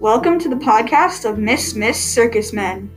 Welcome to the podcast of Miss Miss Circus Men.